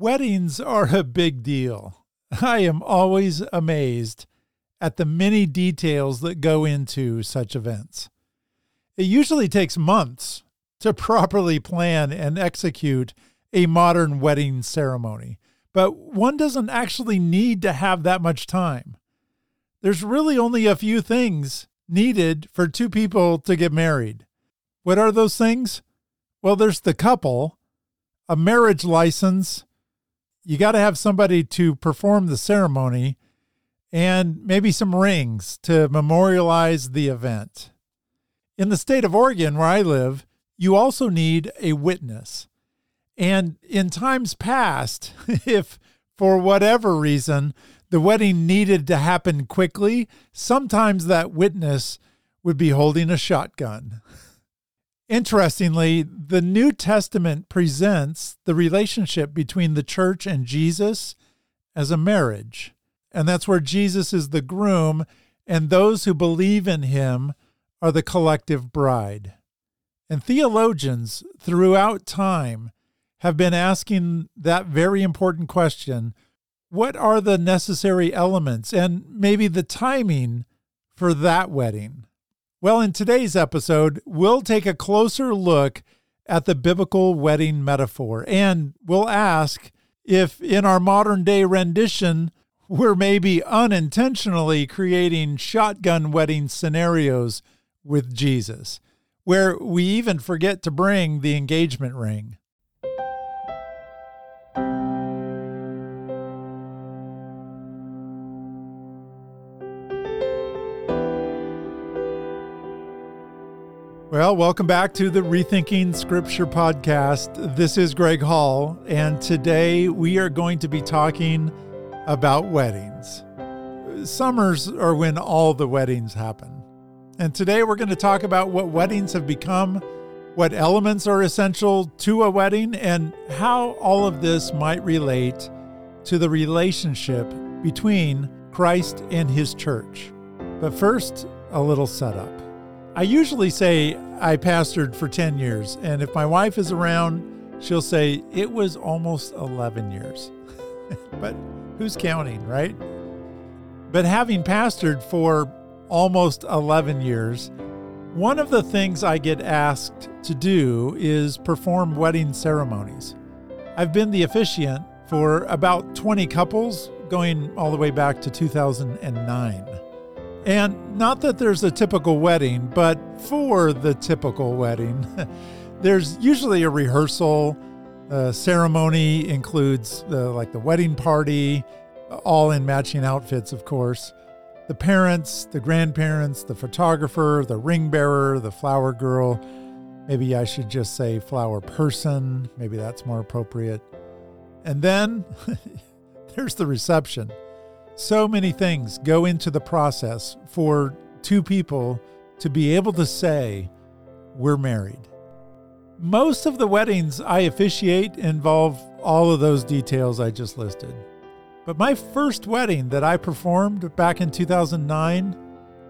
Weddings are a big deal. I am always amazed at the many details that go into such events. It usually takes months to properly plan and execute a modern wedding ceremony, but one doesn't actually need to have that much time. There's really only a few things needed for two people to get married. What are those things? Well, there's the couple, a marriage license, you got to have somebody to perform the ceremony and maybe some rings to memorialize the event. In the state of Oregon, where I live, you also need a witness. And in times past, if for whatever reason the wedding needed to happen quickly, sometimes that witness would be holding a shotgun. Interestingly, the New Testament presents the relationship between the church and Jesus as a marriage. And that's where Jesus is the groom, and those who believe in him are the collective bride. And theologians throughout time have been asking that very important question what are the necessary elements and maybe the timing for that wedding? Well, in today's episode, we'll take a closer look at the biblical wedding metaphor and we'll ask if, in our modern day rendition, we're maybe unintentionally creating shotgun wedding scenarios with Jesus, where we even forget to bring the engagement ring. Well, welcome back to the Rethinking Scripture podcast. This is Greg Hall, and today we are going to be talking about weddings. Summers are when all the weddings happen. And today we're going to talk about what weddings have become, what elements are essential to a wedding, and how all of this might relate to the relationship between Christ and his church. But first, a little setup. I usually say I pastored for 10 years, and if my wife is around, she'll say it was almost 11 years. but who's counting, right? But having pastored for almost 11 years, one of the things I get asked to do is perform wedding ceremonies. I've been the officiant for about 20 couples, going all the way back to 2009. And not that there's a typical wedding, but for the typical wedding, there's usually a rehearsal. The ceremony includes the, like the wedding party, all in matching outfits, of course. The parents, the grandparents, the photographer, the ring bearer, the flower girl. Maybe I should just say flower person. Maybe that's more appropriate. And then there's the reception. So many things go into the process for two people to be able to say, We're married. Most of the weddings I officiate involve all of those details I just listed. But my first wedding that I performed back in 2009,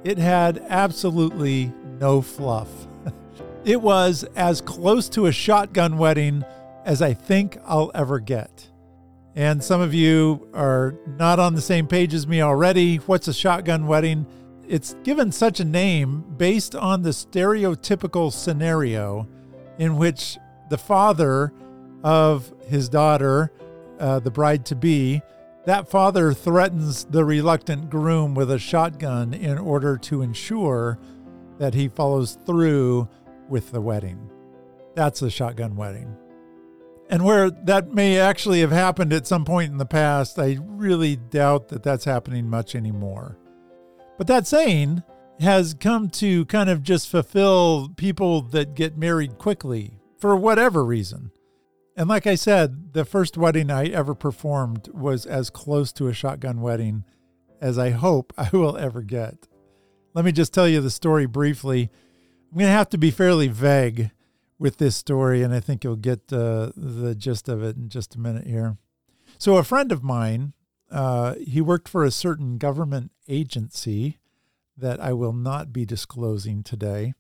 it had absolutely no fluff. it was as close to a shotgun wedding as I think I'll ever get. And some of you are not on the same page as me already. What's a shotgun wedding? It's given such a name based on the stereotypical scenario in which the father of his daughter, uh, the bride to be, that father threatens the reluctant groom with a shotgun in order to ensure that he follows through with the wedding. That's a shotgun wedding. And where that may actually have happened at some point in the past, I really doubt that that's happening much anymore. But that saying has come to kind of just fulfill people that get married quickly for whatever reason. And like I said, the first wedding I ever performed was as close to a shotgun wedding as I hope I will ever get. Let me just tell you the story briefly. I'm going to have to be fairly vague with this story, and I think you'll get uh, the gist of it in just a minute here. So, a friend of mine, uh, he worked for a certain government agency that I will not be disclosing today.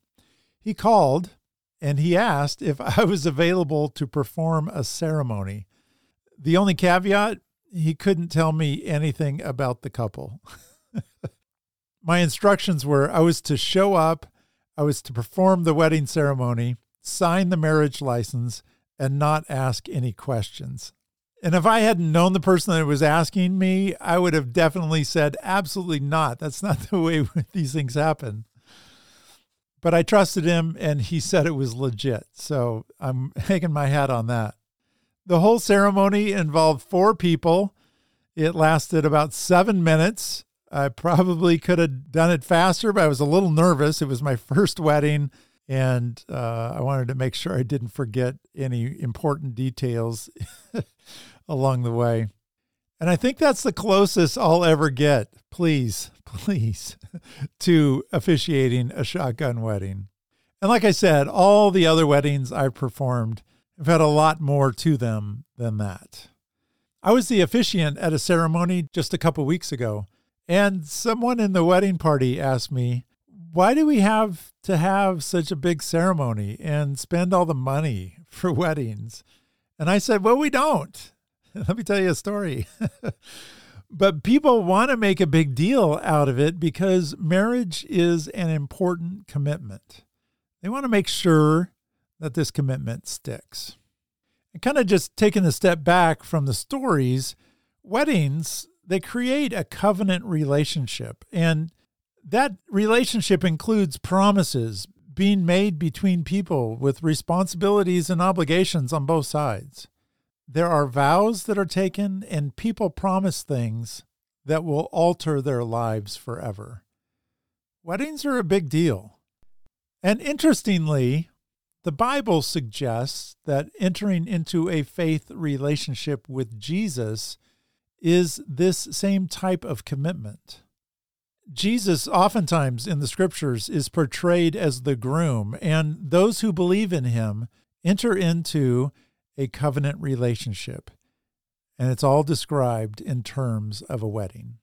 He called and he asked if I was available to perform a ceremony. The only caveat, he couldn't tell me anything about the couple. My instructions were I was to show up, I was to perform the wedding ceremony, sign the marriage license, and not ask any questions. And if I hadn't known the person that was asking me, I would have definitely said, absolutely not. That's not the way these things happen. But I trusted him and he said it was legit. So I'm hanging my hat on that. The whole ceremony involved four people. It lasted about seven minutes. I probably could have done it faster, but I was a little nervous. It was my first wedding and uh, I wanted to make sure I didn't forget any important details along the way. And I think that's the closest I'll ever get, please, please, to officiating a shotgun wedding. And like I said, all the other weddings I've performed have had a lot more to them than that. I was the officiant at a ceremony just a couple weeks ago, and someone in the wedding party asked me, why do we have to have such a big ceremony and spend all the money for weddings? And I said, Well, we don't. Let me tell you a story. but people want to make a big deal out of it because marriage is an important commitment. They want to make sure that this commitment sticks. And kind of just taking a step back from the stories, weddings, they create a covenant relationship. And that relationship includes promises being made between people with responsibilities and obligations on both sides. There are vows that are taken, and people promise things that will alter their lives forever. Weddings are a big deal. And interestingly, the Bible suggests that entering into a faith relationship with Jesus is this same type of commitment. Jesus, oftentimes in the scriptures, is portrayed as the groom, and those who believe in him enter into a covenant relationship. And it's all described in terms of a wedding.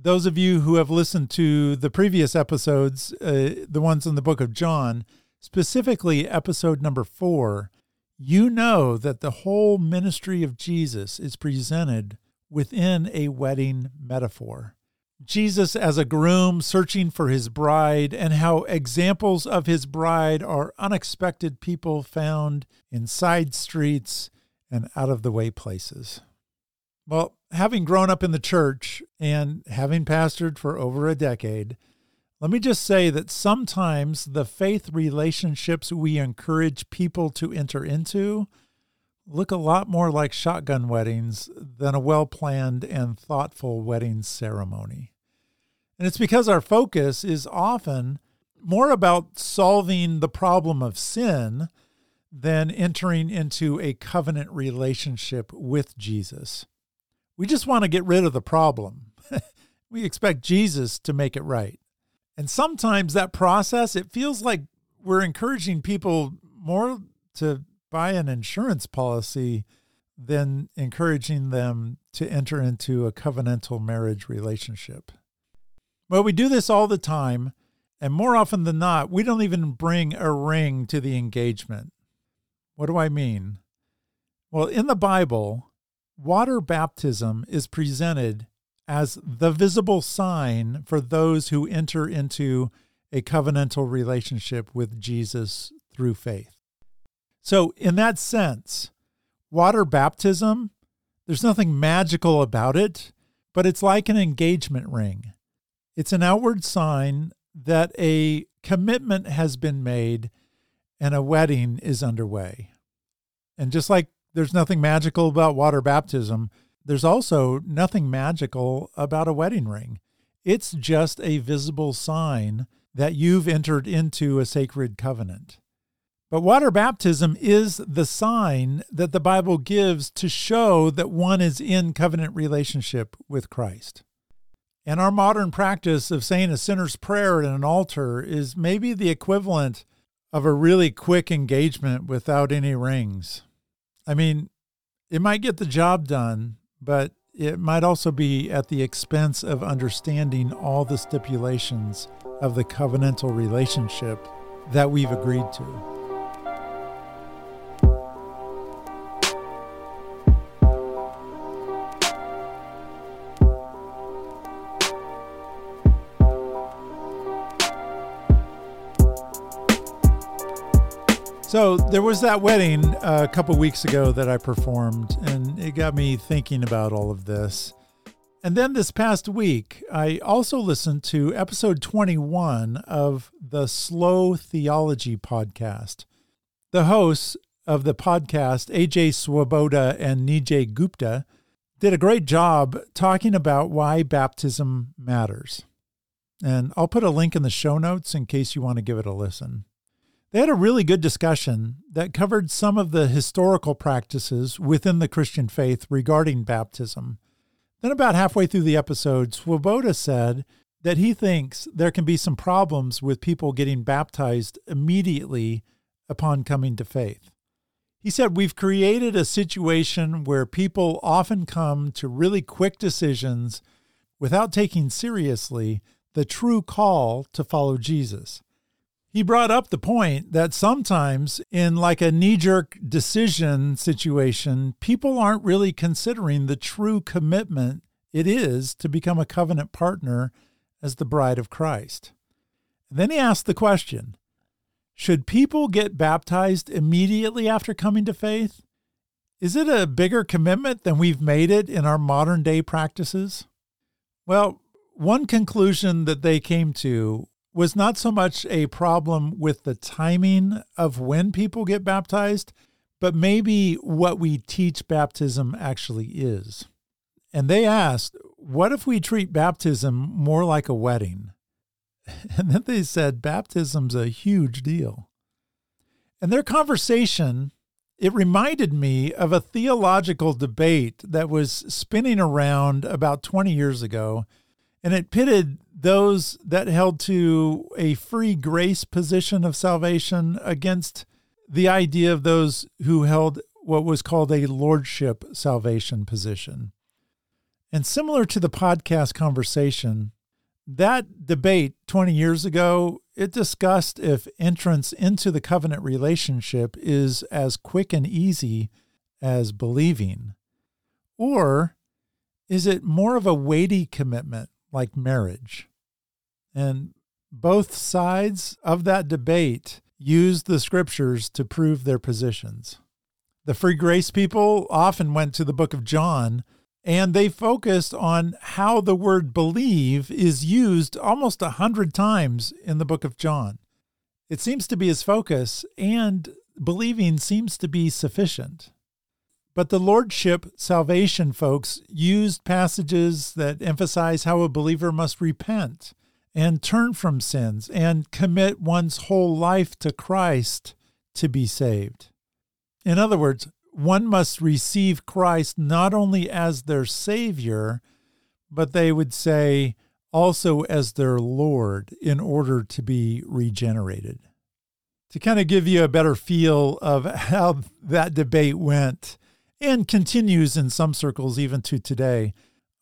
Those of you who have listened to the previous episodes, uh, the ones in the book of John, specifically episode number four, you know that the whole ministry of Jesus is presented within a wedding metaphor. Jesus as a groom searching for his bride, and how examples of his bride are unexpected people found in side streets and out of the way places. Well, having grown up in the church and having pastored for over a decade, let me just say that sometimes the faith relationships we encourage people to enter into look a lot more like shotgun weddings than a well planned and thoughtful wedding ceremony. And it's because our focus is often more about solving the problem of sin than entering into a covenant relationship with Jesus. We just want to get rid of the problem. we expect Jesus to make it right. And sometimes that process, it feels like we're encouraging people more to buy an insurance policy than encouraging them to enter into a covenantal marriage relationship. Well, we do this all the time, and more often than not, we don't even bring a ring to the engagement. What do I mean? Well, in the Bible, water baptism is presented as the visible sign for those who enter into a covenantal relationship with Jesus through faith. So, in that sense, water baptism, there's nothing magical about it, but it's like an engagement ring. It's an outward sign that a commitment has been made and a wedding is underway. And just like there's nothing magical about water baptism, there's also nothing magical about a wedding ring. It's just a visible sign that you've entered into a sacred covenant. But water baptism is the sign that the Bible gives to show that one is in covenant relationship with Christ. And our modern practice of saying a sinner's prayer at an altar is maybe the equivalent of a really quick engagement without any rings. I mean, it might get the job done, but it might also be at the expense of understanding all the stipulations of the covenantal relationship that we've agreed to. So there was that wedding uh, a couple weeks ago that I performed, and it got me thinking about all of this. And then this past week, I also listened to episode 21 of the Slow Theology podcast. The hosts of the podcast, AJ Swoboda and Nijay Gupta, did a great job talking about why baptism matters. And I'll put a link in the show notes in case you want to give it a listen. They had a really good discussion that covered some of the historical practices within the Christian faith regarding baptism. Then, about halfway through the episode, Swoboda said that he thinks there can be some problems with people getting baptized immediately upon coming to faith. He said, We've created a situation where people often come to really quick decisions without taking seriously the true call to follow Jesus he brought up the point that sometimes in like a knee-jerk decision situation people aren't really considering the true commitment it is to become a covenant partner as the bride of Christ. Then he asked the question Should people get baptized immediately after coming to faith? Is it a bigger commitment than we've made it in our modern day practices? Well, one conclusion that they came to was not so much a problem with the timing of when people get baptized, but maybe what we teach baptism actually is. And they asked, What if we treat baptism more like a wedding? And then they said, Baptism's a huge deal. And their conversation, it reminded me of a theological debate that was spinning around about 20 years ago. And it pitted those that held to a free grace position of salvation against the idea of those who held what was called a lordship salvation position. And similar to the podcast conversation, that debate 20 years ago, it discussed if entrance into the covenant relationship is as quick and easy as believing. Or is it more of a weighty commitment like marriage. And both sides of that debate used the scriptures to prove their positions. The free grace people often went to the book of John and they focused on how the word believe is used almost a hundred times in the book of John. It seems to be his focus, and believing seems to be sufficient. But the Lordship salvation folks used passages that emphasize how a believer must repent and turn from sins and commit one's whole life to Christ to be saved. In other words, one must receive Christ not only as their Savior, but they would say also as their Lord in order to be regenerated. To kind of give you a better feel of how that debate went, and continues in some circles even to today.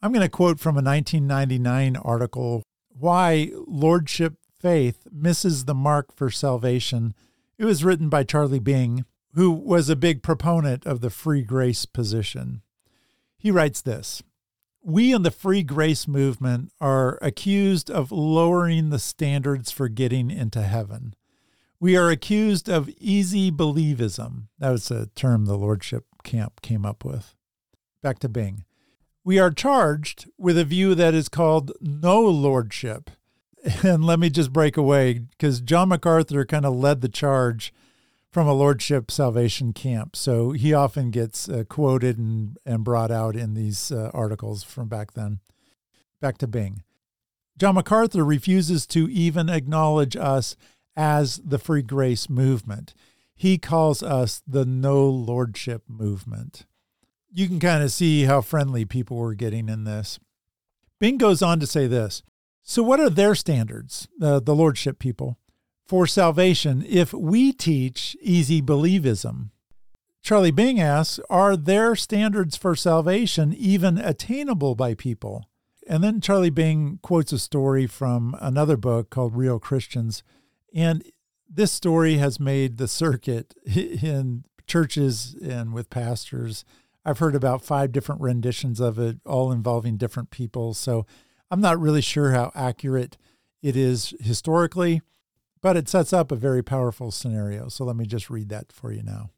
I'm going to quote from a 1999 article Why Lordship Faith Misses the Mark for Salvation. It was written by Charlie Bing, who was a big proponent of the free grace position. He writes this We in the free grace movement are accused of lowering the standards for getting into heaven. We are accused of easy believism. That was a term the Lordship camp came up with. Back to Bing. We are charged with a view that is called no lordship. And let me just break away because John MacArthur kind of led the charge from a lordship salvation camp. So he often gets uh, quoted and, and brought out in these uh, articles from back then. Back to Bing. John MacArthur refuses to even acknowledge us as the free grace movement he calls us the no lordship movement. You can kind of see how friendly people were getting in this. Bing goes on to say this So, what are their standards, uh, the lordship people, for salvation if we teach easy believism? Charlie Bing asks Are their standards for salvation even attainable by people? And then Charlie Bing quotes a story from another book called Real Christians. And this story has made the circuit in churches and with pastors. I've heard about five different renditions of it, all involving different people. So I'm not really sure how accurate it is historically, but it sets up a very powerful scenario. So let me just read that for you now.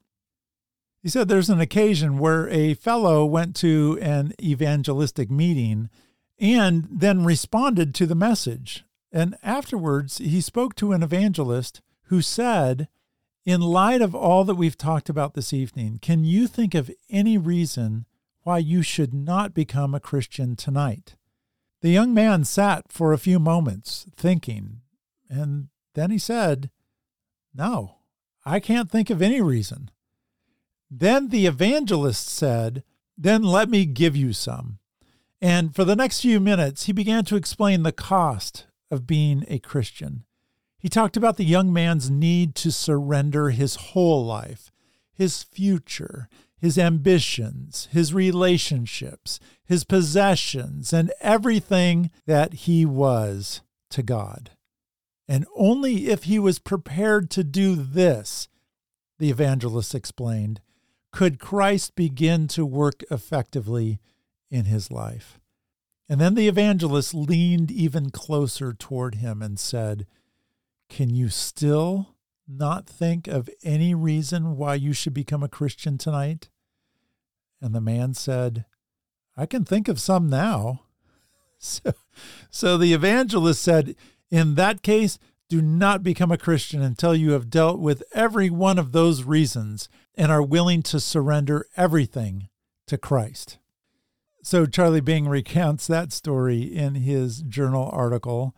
He said there's an occasion where a fellow went to an evangelistic meeting and then responded to the message. And afterwards, he spoke to an evangelist who said, In light of all that we've talked about this evening, can you think of any reason why you should not become a Christian tonight? The young man sat for a few moments thinking, and then he said, No, I can't think of any reason. Then the evangelist said, Then let me give you some. And for the next few minutes, he began to explain the cost of being a Christian. He talked about the young man's need to surrender his whole life, his future, his ambitions, his relationships, his possessions, and everything that he was to God. And only if he was prepared to do this, the evangelist explained, could Christ begin to work effectively in his life. And then the evangelist leaned even closer toward him and said, Can you still not think of any reason why you should become a Christian tonight? And the man said, I can think of some now. So, so the evangelist said, In that case, do not become a Christian until you have dealt with every one of those reasons and are willing to surrender everything to Christ. So Charlie Bing recounts that story in his journal article.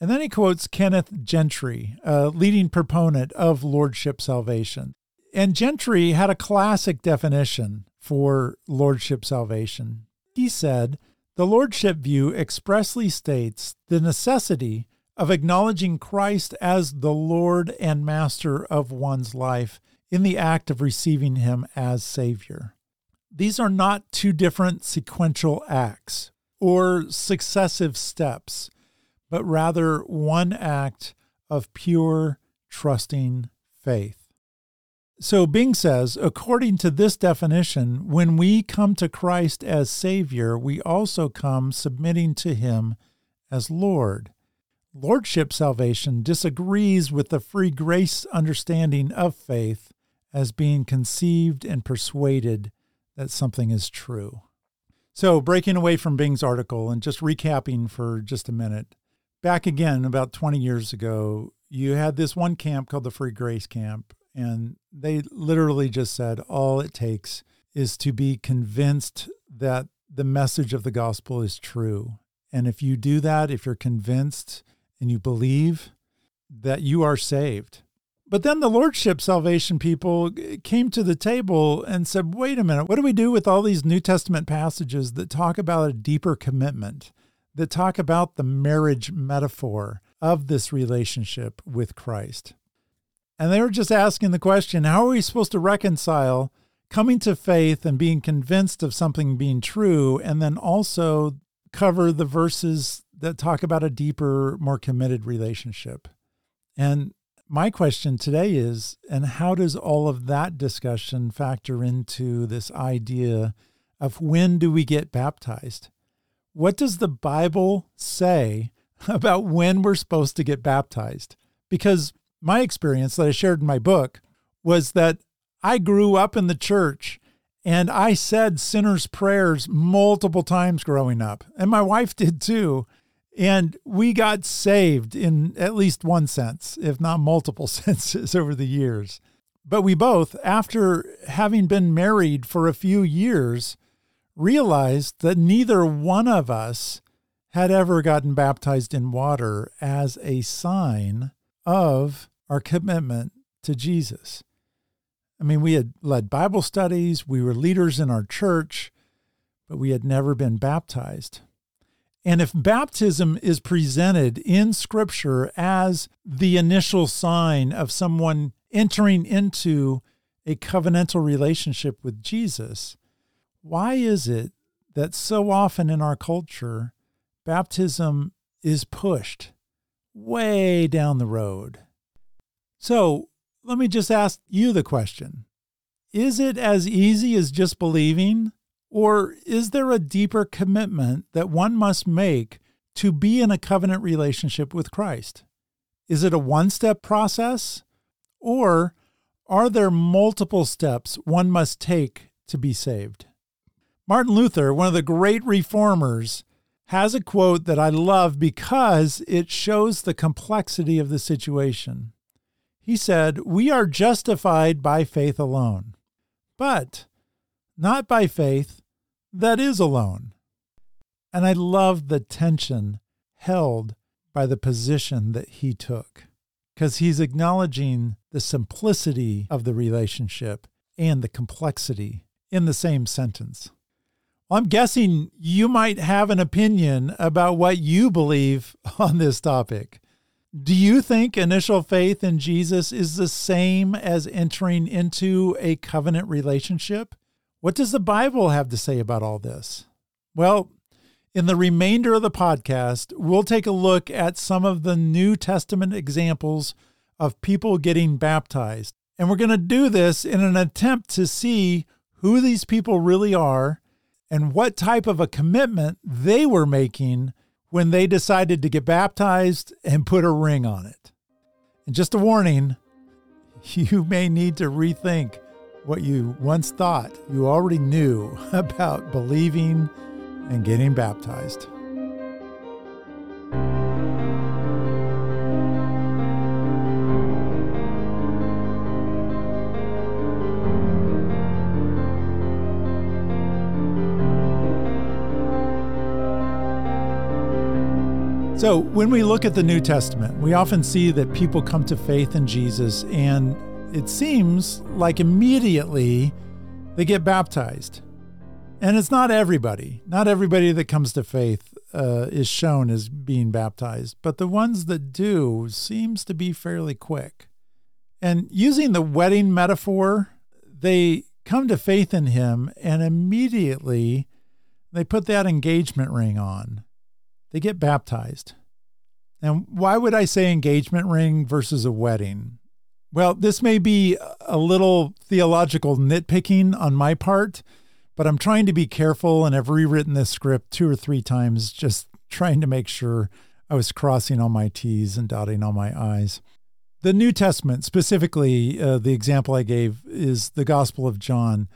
And then he quotes Kenneth Gentry, a leading proponent of Lordship salvation. And Gentry had a classic definition for Lordship salvation. He said, The Lordship view expressly states the necessity of acknowledging Christ as the Lord and Master of one's life in the act of receiving Him as Savior. These are not two different sequential acts or successive steps, but rather one act of pure, trusting faith. So Bing says, according to this definition, when we come to Christ as Savior, we also come submitting to Him as Lord. Lordship salvation disagrees with the free grace understanding of faith as being conceived and persuaded that something is true. So, breaking away from Bing's article and just recapping for just a minute, back again about 20 years ago, you had this one camp called the Free Grace Camp, and they literally just said all it takes is to be convinced that the message of the gospel is true. And if you do that, if you're convinced and you believe that you are saved, but then the Lordship Salvation people came to the table and said, wait a minute, what do we do with all these New Testament passages that talk about a deeper commitment, that talk about the marriage metaphor of this relationship with Christ? And they were just asking the question how are we supposed to reconcile coming to faith and being convinced of something being true, and then also cover the verses that talk about a deeper, more committed relationship? And my question today is and how does all of that discussion factor into this idea of when do we get baptized? What does the Bible say about when we're supposed to get baptized? Because my experience that I shared in my book was that I grew up in the church and I said sinner's prayers multiple times growing up, and my wife did too. And we got saved in at least one sense, if not multiple senses over the years. But we both, after having been married for a few years, realized that neither one of us had ever gotten baptized in water as a sign of our commitment to Jesus. I mean, we had led Bible studies, we were leaders in our church, but we had never been baptized. And if baptism is presented in Scripture as the initial sign of someone entering into a covenantal relationship with Jesus, why is it that so often in our culture, baptism is pushed way down the road? So let me just ask you the question Is it as easy as just believing? Or is there a deeper commitment that one must make to be in a covenant relationship with Christ? Is it a one step process? Or are there multiple steps one must take to be saved? Martin Luther, one of the great reformers, has a quote that I love because it shows the complexity of the situation. He said, We are justified by faith alone, but not by faith that is alone. And I love the tension held by the position that he took because he's acknowledging the simplicity of the relationship and the complexity in the same sentence. I'm guessing you might have an opinion about what you believe on this topic. Do you think initial faith in Jesus is the same as entering into a covenant relationship? What does the Bible have to say about all this? Well, in the remainder of the podcast, we'll take a look at some of the New Testament examples of people getting baptized. And we're going to do this in an attempt to see who these people really are and what type of a commitment they were making when they decided to get baptized and put a ring on it. And just a warning you may need to rethink what you once thought you already knew about believing and getting baptized. So, when we look at the New Testament, we often see that people come to faith in Jesus, and it seems like immediately they get baptized. And it's not everybody. Not everybody that comes to faith uh, is shown as being baptized, but the ones that do seems to be fairly quick. And using the wedding metaphor, they come to faith in him, and immediately they put that engagement ring on they get baptized. And why would I say engagement ring versus a wedding? Well, this may be a little theological nitpicking on my part, but I'm trying to be careful and I've rewritten this script two or three times, just trying to make sure I was crossing all my T's and dotting all my I's. The New Testament, specifically, uh, the example I gave is the Gospel of John.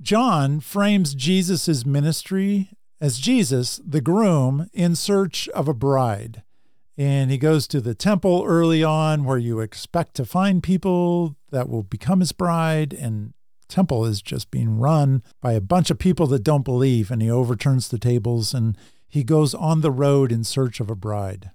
John frames Jesus' ministry as Jesus, the groom, in search of a bride. And he goes to the temple early on where you expect to find people that will become his bride. And temple is just being run by a bunch of people that don't believe. And he overturns the tables and he goes on the road in search of a bride.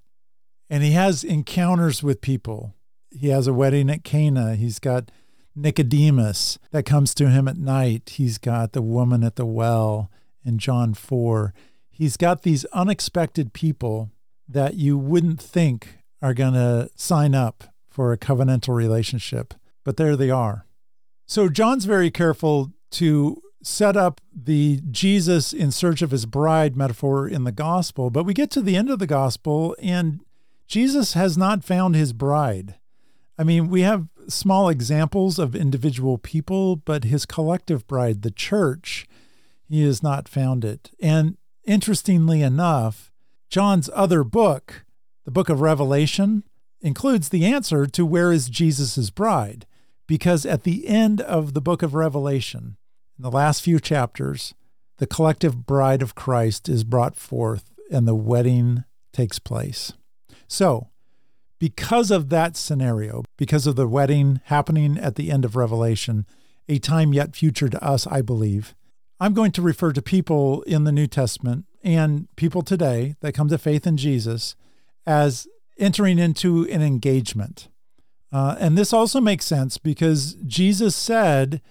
And he has encounters with people. He has a wedding at Cana. He's got Nicodemus that comes to him at night. He's got the woman at the well in John 4. He's got these unexpected people that you wouldn't think are going to sign up for a covenantal relationship, but there they are. So John's very careful to set up the Jesus in search of his bride metaphor in the gospel, but we get to the end of the gospel and Jesus has not found his bride. I mean, we have small examples of individual people, but his collective bride, the church, he has not found it. And interestingly enough, John's other book, the book of Revelation, includes the answer to where is Jesus' bride. Because at the end of the book of Revelation, in the last few chapters, the collective bride of Christ is brought forth and the wedding takes place. So, because of that scenario, because of the wedding happening at the end of Revelation, a time yet future to us, I believe, I'm going to refer to people in the New Testament and people today that come to faith in Jesus as entering into an engagement. Uh, and this also makes sense because Jesus said,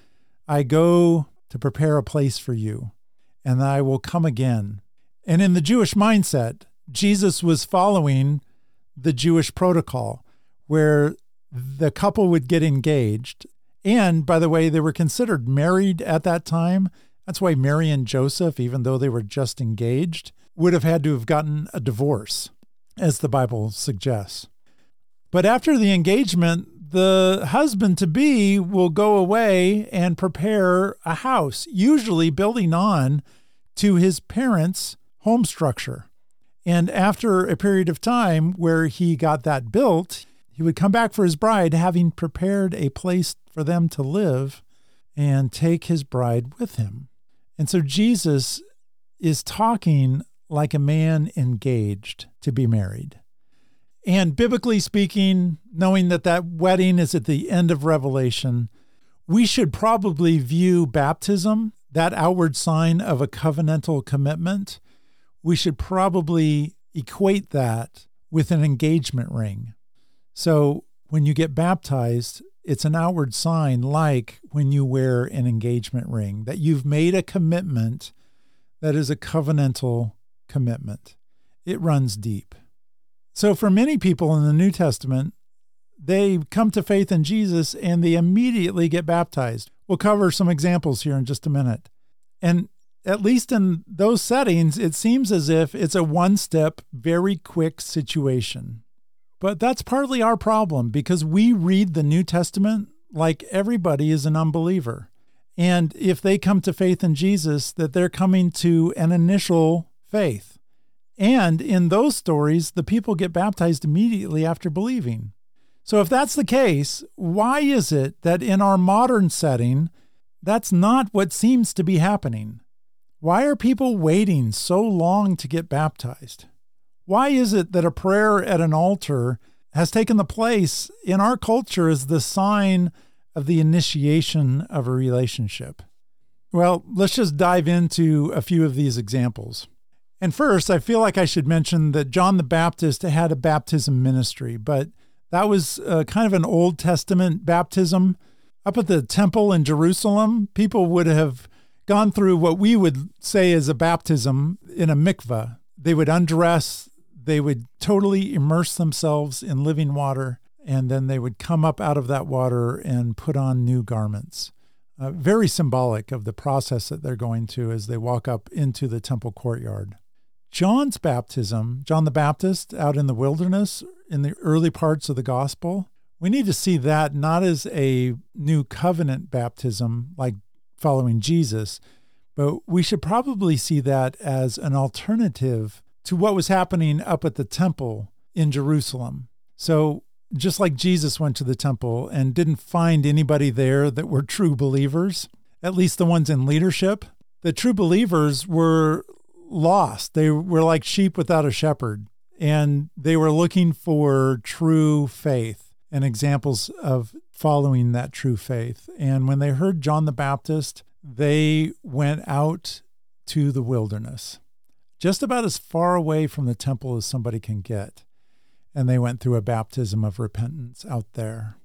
I go to prepare a place for you, and I will come again. And in the Jewish mindset, Jesus was following the Jewish protocol where the couple would get engaged. And by the way, they were considered married at that time. That's why Mary and Joseph, even though they were just engaged, would have had to have gotten a divorce, as the Bible suggests. But after the engagement, the husband to be will go away and prepare a house, usually building on to his parents' home structure. And after a period of time where he got that built, he would come back for his bride, having prepared a place for them to live and take his bride with him. And so Jesus is talking like a man engaged to be married. And biblically speaking, knowing that that wedding is at the end of Revelation, we should probably view baptism, that outward sign of a covenantal commitment, we should probably equate that with an engagement ring. So when you get baptized, it's an outward sign like when you wear an engagement ring that you've made a commitment that is a covenantal commitment. It runs deep. So for many people in the New Testament, they come to faith in Jesus and they immediately get baptized. We'll cover some examples here in just a minute. And at least in those settings, it seems as if it's a one step, very quick situation. But that's partly our problem because we read the New Testament like everybody is an unbeliever. And if they come to faith in Jesus, that they're coming to an initial faith. And in those stories, the people get baptized immediately after believing. So, if that's the case, why is it that in our modern setting, that's not what seems to be happening? Why are people waiting so long to get baptized? Why is it that a prayer at an altar has taken the place in our culture as the sign of the initiation of a relationship? Well, let's just dive into a few of these examples. And first, I feel like I should mention that John the Baptist had a baptism ministry, but that was uh, kind of an Old Testament baptism. Up at the temple in Jerusalem, people would have gone through what we would say is a baptism in a mikveh. They would undress, they would totally immerse themselves in living water, and then they would come up out of that water and put on new garments. Uh, very symbolic of the process that they're going to as they walk up into the temple courtyard. John's baptism, John the Baptist out in the wilderness in the early parts of the gospel, we need to see that not as a new covenant baptism like following Jesus, but we should probably see that as an alternative to what was happening up at the temple in Jerusalem. So, just like Jesus went to the temple and didn't find anybody there that were true believers, at least the ones in leadership, the true believers were lost. They were like sheep without a shepherd, and they were looking for true faith and examples of following that true faith. And when they heard John the Baptist, they went out to the wilderness, just about as far away from the temple as somebody can get. And they went through a baptism of repentance out there.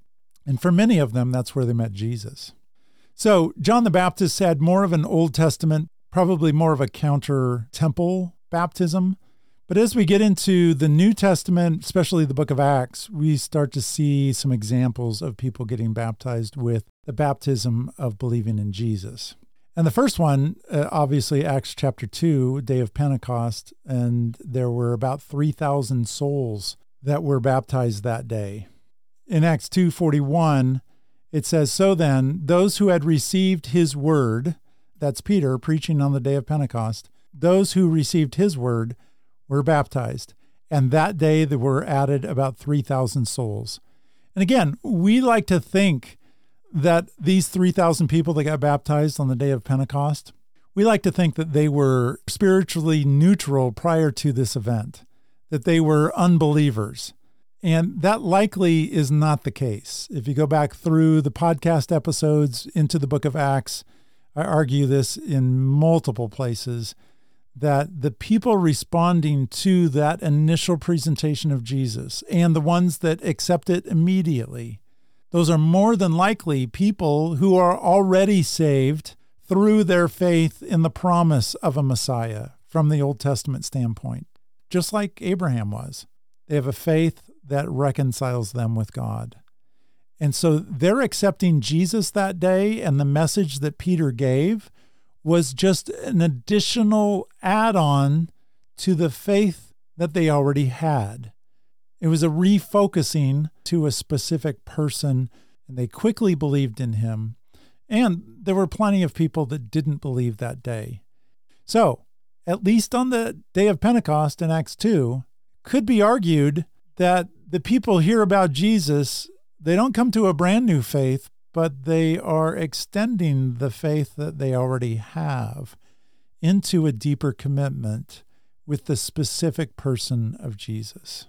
And for many of them, that's where they met Jesus. So, John the Baptist had more of an Old Testament probably more of a counter temple baptism. But as we get into the New Testament, especially the book of Acts, we start to see some examples of people getting baptized with the baptism of believing in Jesus. And the first one, uh, obviously, Acts chapter 2, day of Pentecost, and there were about 3,000 souls that were baptized that day. In Acts 2:41, it says, "So then, those who had received his word that's Peter preaching on the day of Pentecost, those who received his word were baptized. And that day there were added about 3,000 souls. And again, we like to think that these 3,000 people that got baptized on the day of Pentecost, we like to think that they were spiritually neutral prior to this event, that they were unbelievers. And that likely is not the case. If you go back through the podcast episodes into the book of Acts, I argue this in multiple places that the people responding to that initial presentation of Jesus and the ones that accept it immediately, those are more than likely people who are already saved through their faith in the promise of a Messiah from the Old Testament standpoint, just like Abraham was. They have a faith that reconciles them with God. And so they're accepting Jesus that day, and the message that Peter gave was just an additional add on to the faith that they already had. It was a refocusing to a specific person, and they quickly believed in him. And there were plenty of people that didn't believe that day. So, at least on the day of Pentecost in Acts 2, could be argued that the people hear about Jesus, they don't come to a brand new faith, but they are extending the faith that they already have into a deeper commitment with the specific person of Jesus.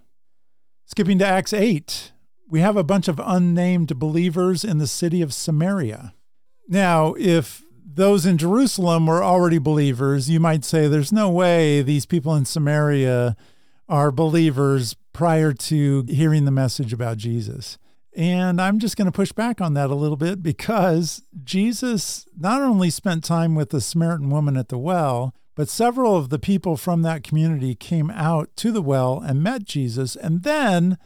Skipping to Acts 8, we have a bunch of unnamed believers in the city of Samaria. Now, if those in Jerusalem were already believers, you might say there's no way these people in Samaria are believers prior to hearing the message about Jesus. And I'm just going to push back on that a little bit because Jesus not only spent time with the Samaritan woman at the well, but several of the people from that community came out to the well and met Jesus. And then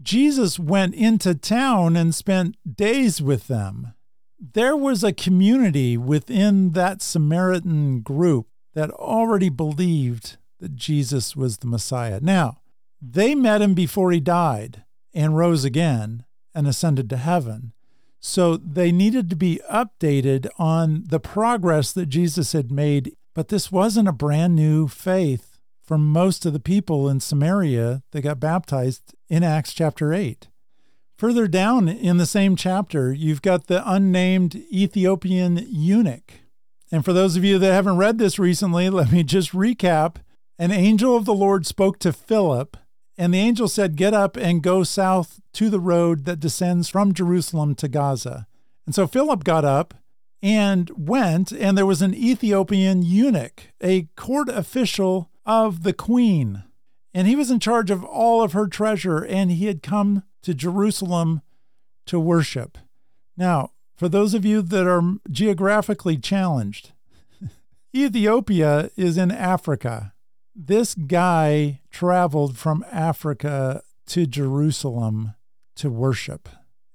Jesus went into town and spent days with them. There was a community within that Samaritan group that already believed that Jesus was the Messiah. Now, they met him before he died and rose again and ascended to heaven. So they needed to be updated on the progress that Jesus had made. But this wasn't a brand new faith for most of the people in Samaria that got baptized in Acts chapter 8. Further down in the same chapter, you've got the unnamed Ethiopian eunuch. And for those of you that haven't read this recently, let me just recap. An angel of the Lord spoke to Philip and the angel said, Get up and go south to the road that descends from Jerusalem to Gaza. And so Philip got up and went, and there was an Ethiopian eunuch, a court official of the queen. And he was in charge of all of her treasure, and he had come to Jerusalem to worship. Now, for those of you that are geographically challenged, Ethiopia is in Africa this guy traveled from Africa to Jerusalem to worship.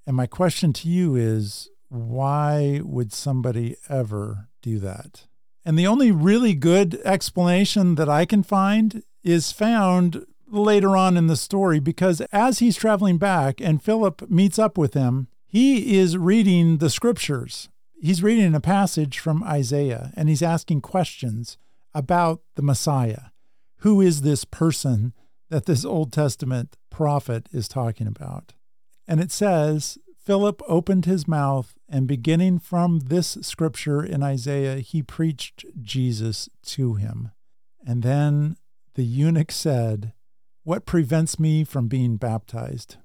And my question to you is why would somebody ever do that? And the only really good explanation that I can find is found later on in the story because as he's traveling back and Philip meets up with him, he is reading the scriptures. He's reading a passage from Isaiah and he's asking questions about the Messiah who is this person that this Old Testament prophet is talking about? And it says, Philip opened his mouth, and beginning from this scripture in Isaiah, he preached Jesus to him. And then the eunuch said, What prevents me from being baptized?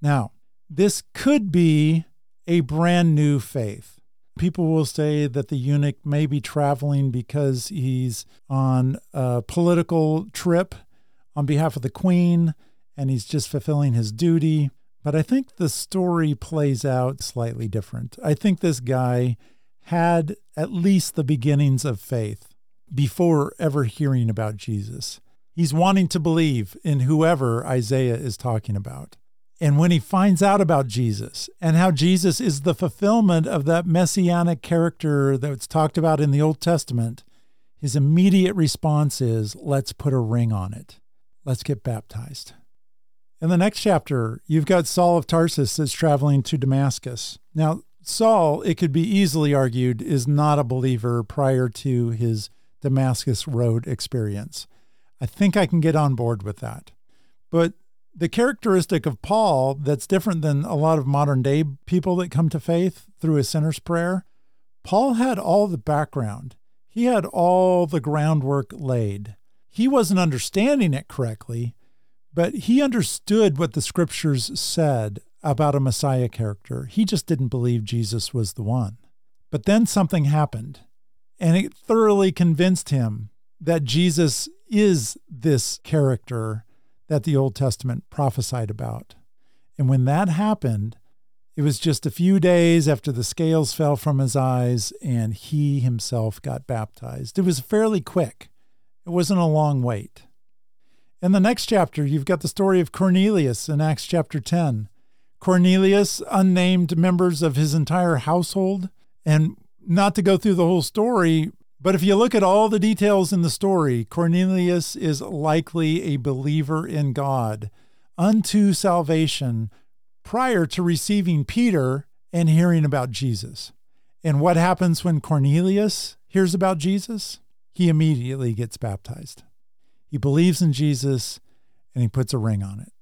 Now, this could be a brand new faith. People will say that the eunuch may be traveling because he's on a political trip on behalf of the queen and he's just fulfilling his duty. But I think the story plays out slightly different. I think this guy had at least the beginnings of faith before ever hearing about Jesus. He's wanting to believe in whoever Isaiah is talking about. And when he finds out about Jesus and how Jesus is the fulfillment of that messianic character that's talked about in the Old Testament, his immediate response is, let's put a ring on it. Let's get baptized. In the next chapter, you've got Saul of Tarsus that's traveling to Damascus. Now, Saul, it could be easily argued, is not a believer prior to his Damascus Road experience. I think I can get on board with that. But the characteristic of Paul that's different than a lot of modern day people that come to faith through a sinner's prayer, Paul had all the background. He had all the groundwork laid. He wasn't understanding it correctly, but he understood what the scriptures said about a Messiah character. He just didn't believe Jesus was the one. But then something happened, and it thoroughly convinced him that Jesus is this character that the Old Testament prophesied about. And when that happened, it was just a few days after the scales fell from his eyes and he himself got baptized. It was fairly quick, it wasn't a long wait. In the next chapter, you've got the story of Cornelius in Acts chapter 10. Cornelius, unnamed members of his entire household, and not to go through the whole story, but if you look at all the details in the story, Cornelius is likely a believer in God unto salvation prior to receiving Peter and hearing about Jesus. And what happens when Cornelius hears about Jesus? He immediately gets baptized. He believes in Jesus and he puts a ring on it.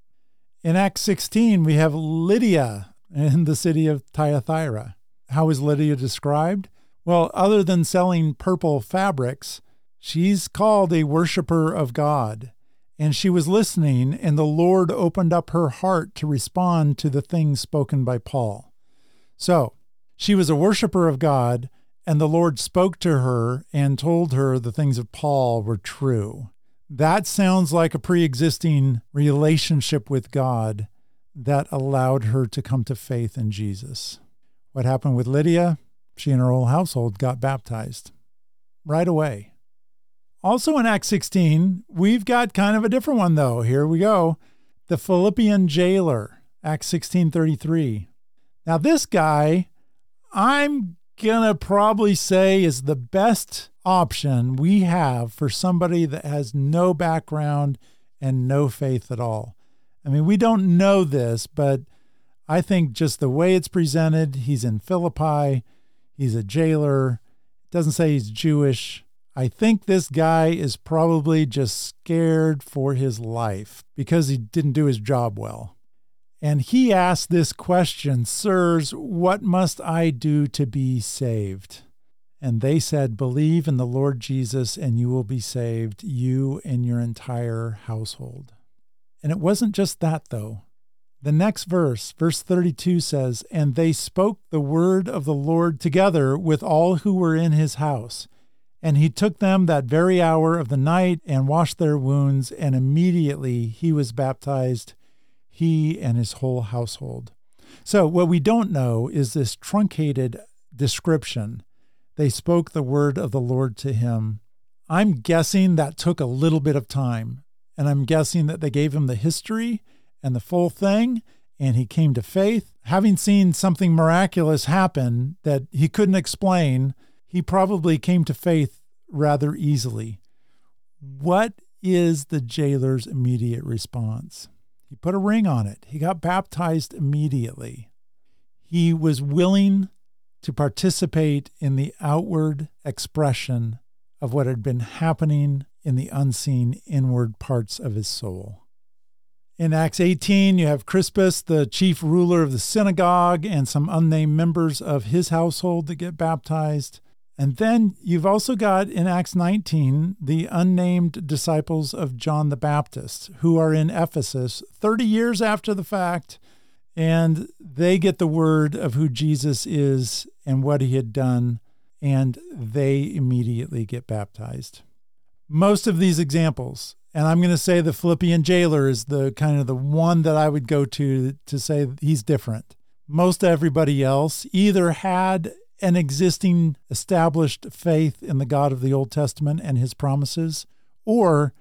In Acts 16, we have Lydia in the city of Thyatira. How is Lydia described? Well, other than selling purple fabrics, she's called a worshiper of God. And she was listening, and the Lord opened up her heart to respond to the things spoken by Paul. So, she was a worshiper of God, and the Lord spoke to her and told her the things of Paul were true. That sounds like a pre existing relationship with God that allowed her to come to faith in Jesus. What happened with Lydia? She and her whole household got baptized right away. Also in Acts 16, we've got kind of a different one though. Here we go. The Philippian jailer, Acts 16:33. Now this guy I'm going to probably say is the best option we have for somebody that has no background and no faith at all. I mean, we don't know this, but I think just the way it's presented, he's in Philippi, he's a jailer, doesn't say he's Jewish. I think this guy is probably just scared for his life because he didn't do his job well. And he asked this question Sirs, what must I do to be saved? And they said, Believe in the Lord Jesus, and you will be saved, you and your entire household. And it wasn't just that, though. The next verse, verse 32 says, And they spoke the word of the Lord together with all who were in his house. And he took them that very hour of the night and washed their wounds, and immediately he was baptized, he and his whole household. So, what we don't know is this truncated description. They spoke the word of the Lord to him. I'm guessing that took a little bit of time. And I'm guessing that they gave him the history and the full thing, and he came to faith. Having seen something miraculous happen that he couldn't explain, he probably came to faith rather easily. What is the jailer's immediate response? He put a ring on it. He got baptized immediately. He was willing to participate in the outward expression of what had been happening in the unseen inward parts of his soul. In Acts 18, you have Crispus, the chief ruler of the synagogue, and some unnamed members of his household that get baptized. And then you've also got in Acts 19 the unnamed disciples of John the Baptist who are in Ephesus 30 years after the fact, and they get the word of who Jesus is and what he had done, and they immediately get baptized most of these examples, and I'm going to say the Philippian jailer is the kind of the one that I would go to to say he's different. Most everybody else either had an existing established faith in the God of the Old Testament and his promises, or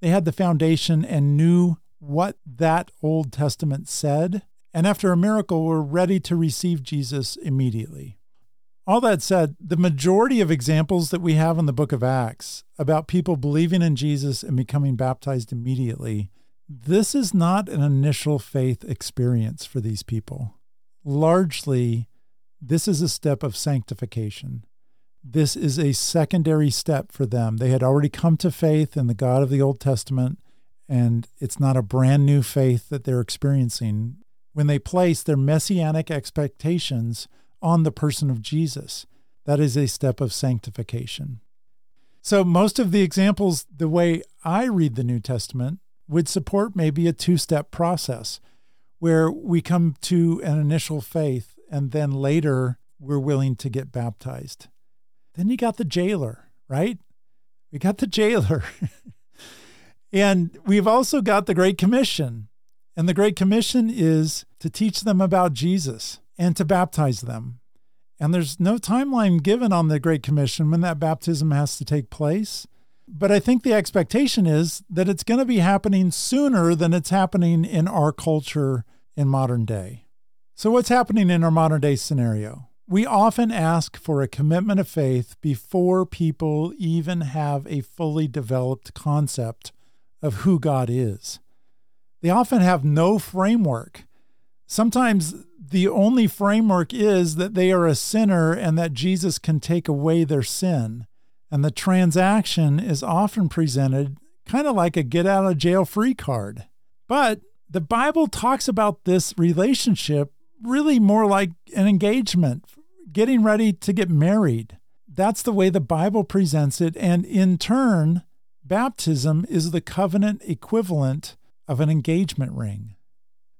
they had the foundation and knew what that Old Testament said, and after a miracle were ready to receive Jesus immediately. All that said, the majority of examples that we have in the book of Acts about people believing in Jesus and becoming baptized immediately, this is not an initial faith experience for these people. Largely, this is a step of sanctification. This is a secondary step for them. They had already come to faith in the God of the Old Testament, and it's not a brand new faith that they're experiencing. When they place their messianic expectations on the person of Jesus. That is a step of sanctification. So, most of the examples, the way I read the New Testament, would support maybe a two step process where we come to an initial faith and then later we're willing to get baptized. Then you got the jailer, right? We got the jailer. and we've also got the Great Commission. And the Great Commission is to teach them about Jesus and to baptize them. And there's no timeline given on the Great Commission when that baptism has to take place. But I think the expectation is that it's going to be happening sooner than it's happening in our culture in modern day. So, what's happening in our modern day scenario? We often ask for a commitment of faith before people even have a fully developed concept of who God is. They often have no framework. Sometimes the only framework is that they are a sinner and that Jesus can take away their sin. And the transaction is often presented kind of like a get out of jail free card. But the Bible talks about this relationship really more like an engagement, getting ready to get married. That's the way the Bible presents it. And in turn, baptism is the covenant equivalent of an engagement ring.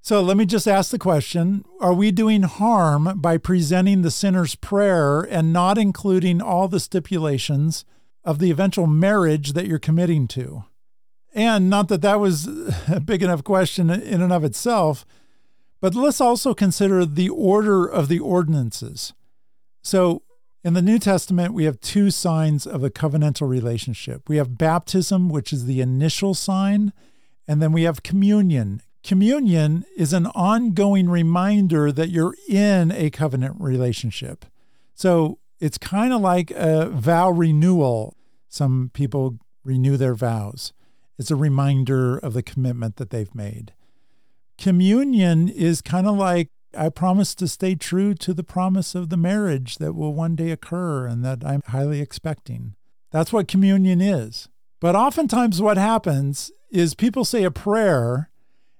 So let me just ask the question Are we doing harm by presenting the sinner's prayer and not including all the stipulations of the eventual marriage that you're committing to? And not that that was a big enough question in and of itself, but let's also consider the order of the ordinances. So in the New Testament, we have two signs of a covenantal relationship. We have baptism, which is the initial sign, and then we have communion. Communion is an ongoing reminder that you're in a covenant relationship. So it's kind of like a vow renewal. Some people renew their vows. It's a reminder of the commitment that they've made. Communion is kind of like I promise to stay true to the promise of the marriage that will one day occur and that I'm highly expecting. That's what communion is. But oftentimes, what happens is people say a prayer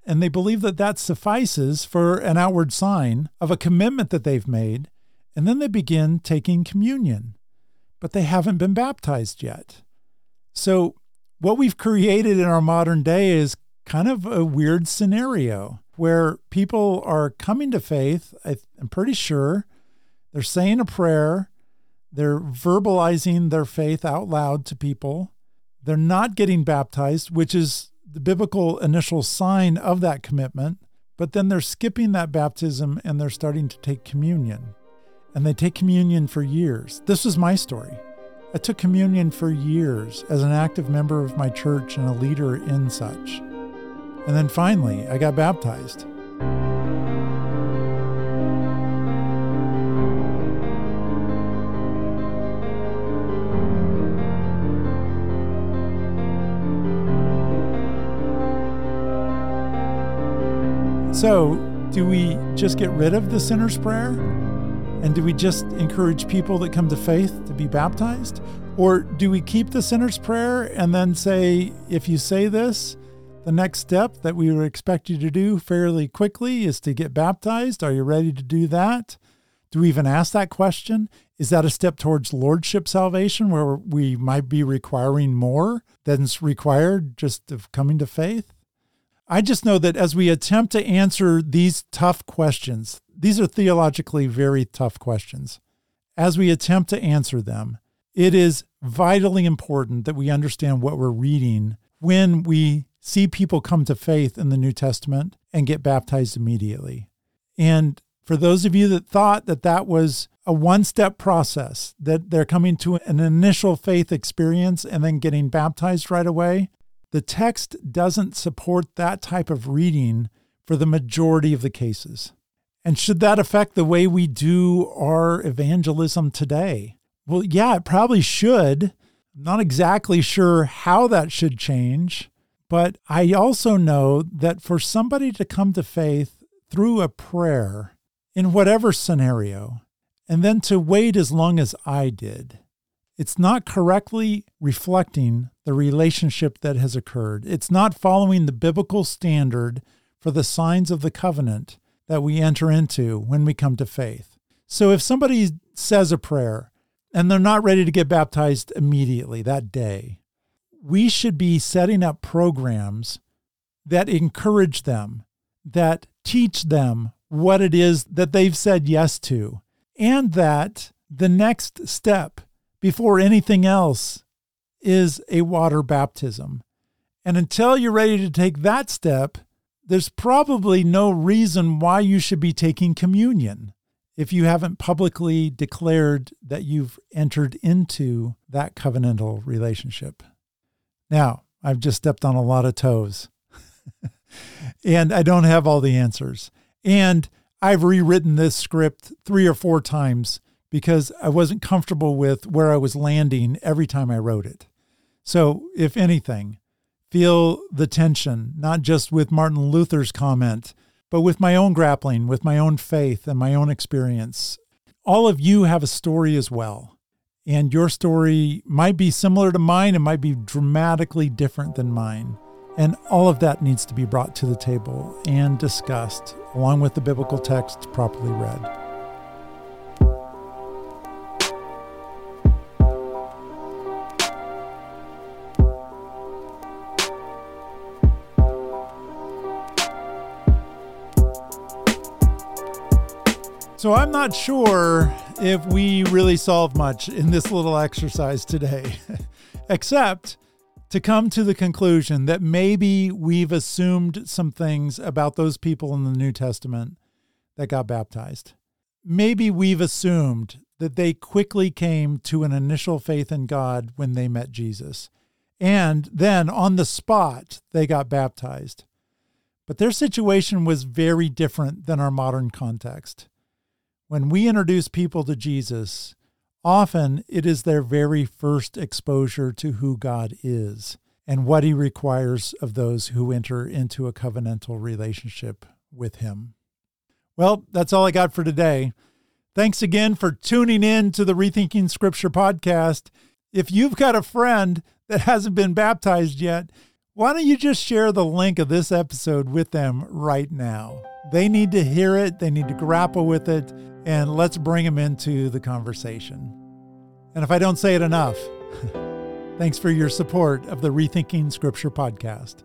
and they believe that that suffices for an outward sign of a commitment that they've made, and then they begin taking communion, but they haven't been baptized yet. So what we've created in our modern day is kind of a weird scenario where people are coming to faith. I'm pretty sure they're saying a prayer, they're verbalizing their faith out loud to people. They're not getting baptized, which is the biblical initial sign of that commitment, but then they're skipping that baptism and they're starting to take communion. And they take communion for years. This was my story. I took communion for years as an active member of my church and a leader in such. And then finally, I got baptized. So, do we just get rid of the sinner's prayer? And do we just encourage people that come to faith to be baptized? Or do we keep the sinner's prayer and then say, if you say this, the next step that we would expect you to do fairly quickly is to get baptized? Are you ready to do that? Do we even ask that question? Is that a step towards lordship salvation where we might be requiring more than's required just of coming to faith? I just know that as we attempt to answer these tough questions, these are theologically very tough questions. As we attempt to answer them, it is vitally important that we understand what we're reading when we see people come to faith in the New Testament and get baptized immediately. And for those of you that thought that that was a one step process, that they're coming to an initial faith experience and then getting baptized right away, the text doesn't support that type of reading for the majority of the cases. And should that affect the way we do our evangelism today? Well, yeah, it probably should. I'm not exactly sure how that should change, but I also know that for somebody to come to faith through a prayer in whatever scenario, and then to wait as long as I did, it's not correctly reflecting the relationship that has occurred. It's not following the biblical standard for the signs of the covenant that we enter into when we come to faith. So if somebody says a prayer and they're not ready to get baptized immediately that day, we should be setting up programs that encourage them, that teach them what it is that they've said yes to, and that the next step before anything else is a water baptism. And until you're ready to take that step, there's probably no reason why you should be taking communion if you haven't publicly declared that you've entered into that covenantal relationship. Now, I've just stepped on a lot of toes and I don't have all the answers. And I've rewritten this script three or four times because I wasn't comfortable with where I was landing every time I wrote it. So, if anything, feel the tension, not just with Martin Luther's comment, but with my own grappling, with my own faith and my own experience. All of you have a story as well. And your story might be similar to mine, it might be dramatically different than mine. And all of that needs to be brought to the table and discussed, along with the biblical text properly read. So I'm not sure if we really solved much in this little exercise today, except to come to the conclusion that maybe we've assumed some things about those people in the New Testament that got baptized. Maybe we've assumed that they quickly came to an initial faith in God when they met Jesus. And then on the spot, they got baptized. But their situation was very different than our modern context. When we introduce people to Jesus, often it is their very first exposure to who God is and what he requires of those who enter into a covenantal relationship with him. Well, that's all I got for today. Thanks again for tuning in to the Rethinking Scripture podcast. If you've got a friend that hasn't been baptized yet, why don't you just share the link of this episode with them right now? They need to hear it, they need to grapple with it, and let's bring them into the conversation. And if I don't say it enough, thanks for your support of the Rethinking Scripture podcast.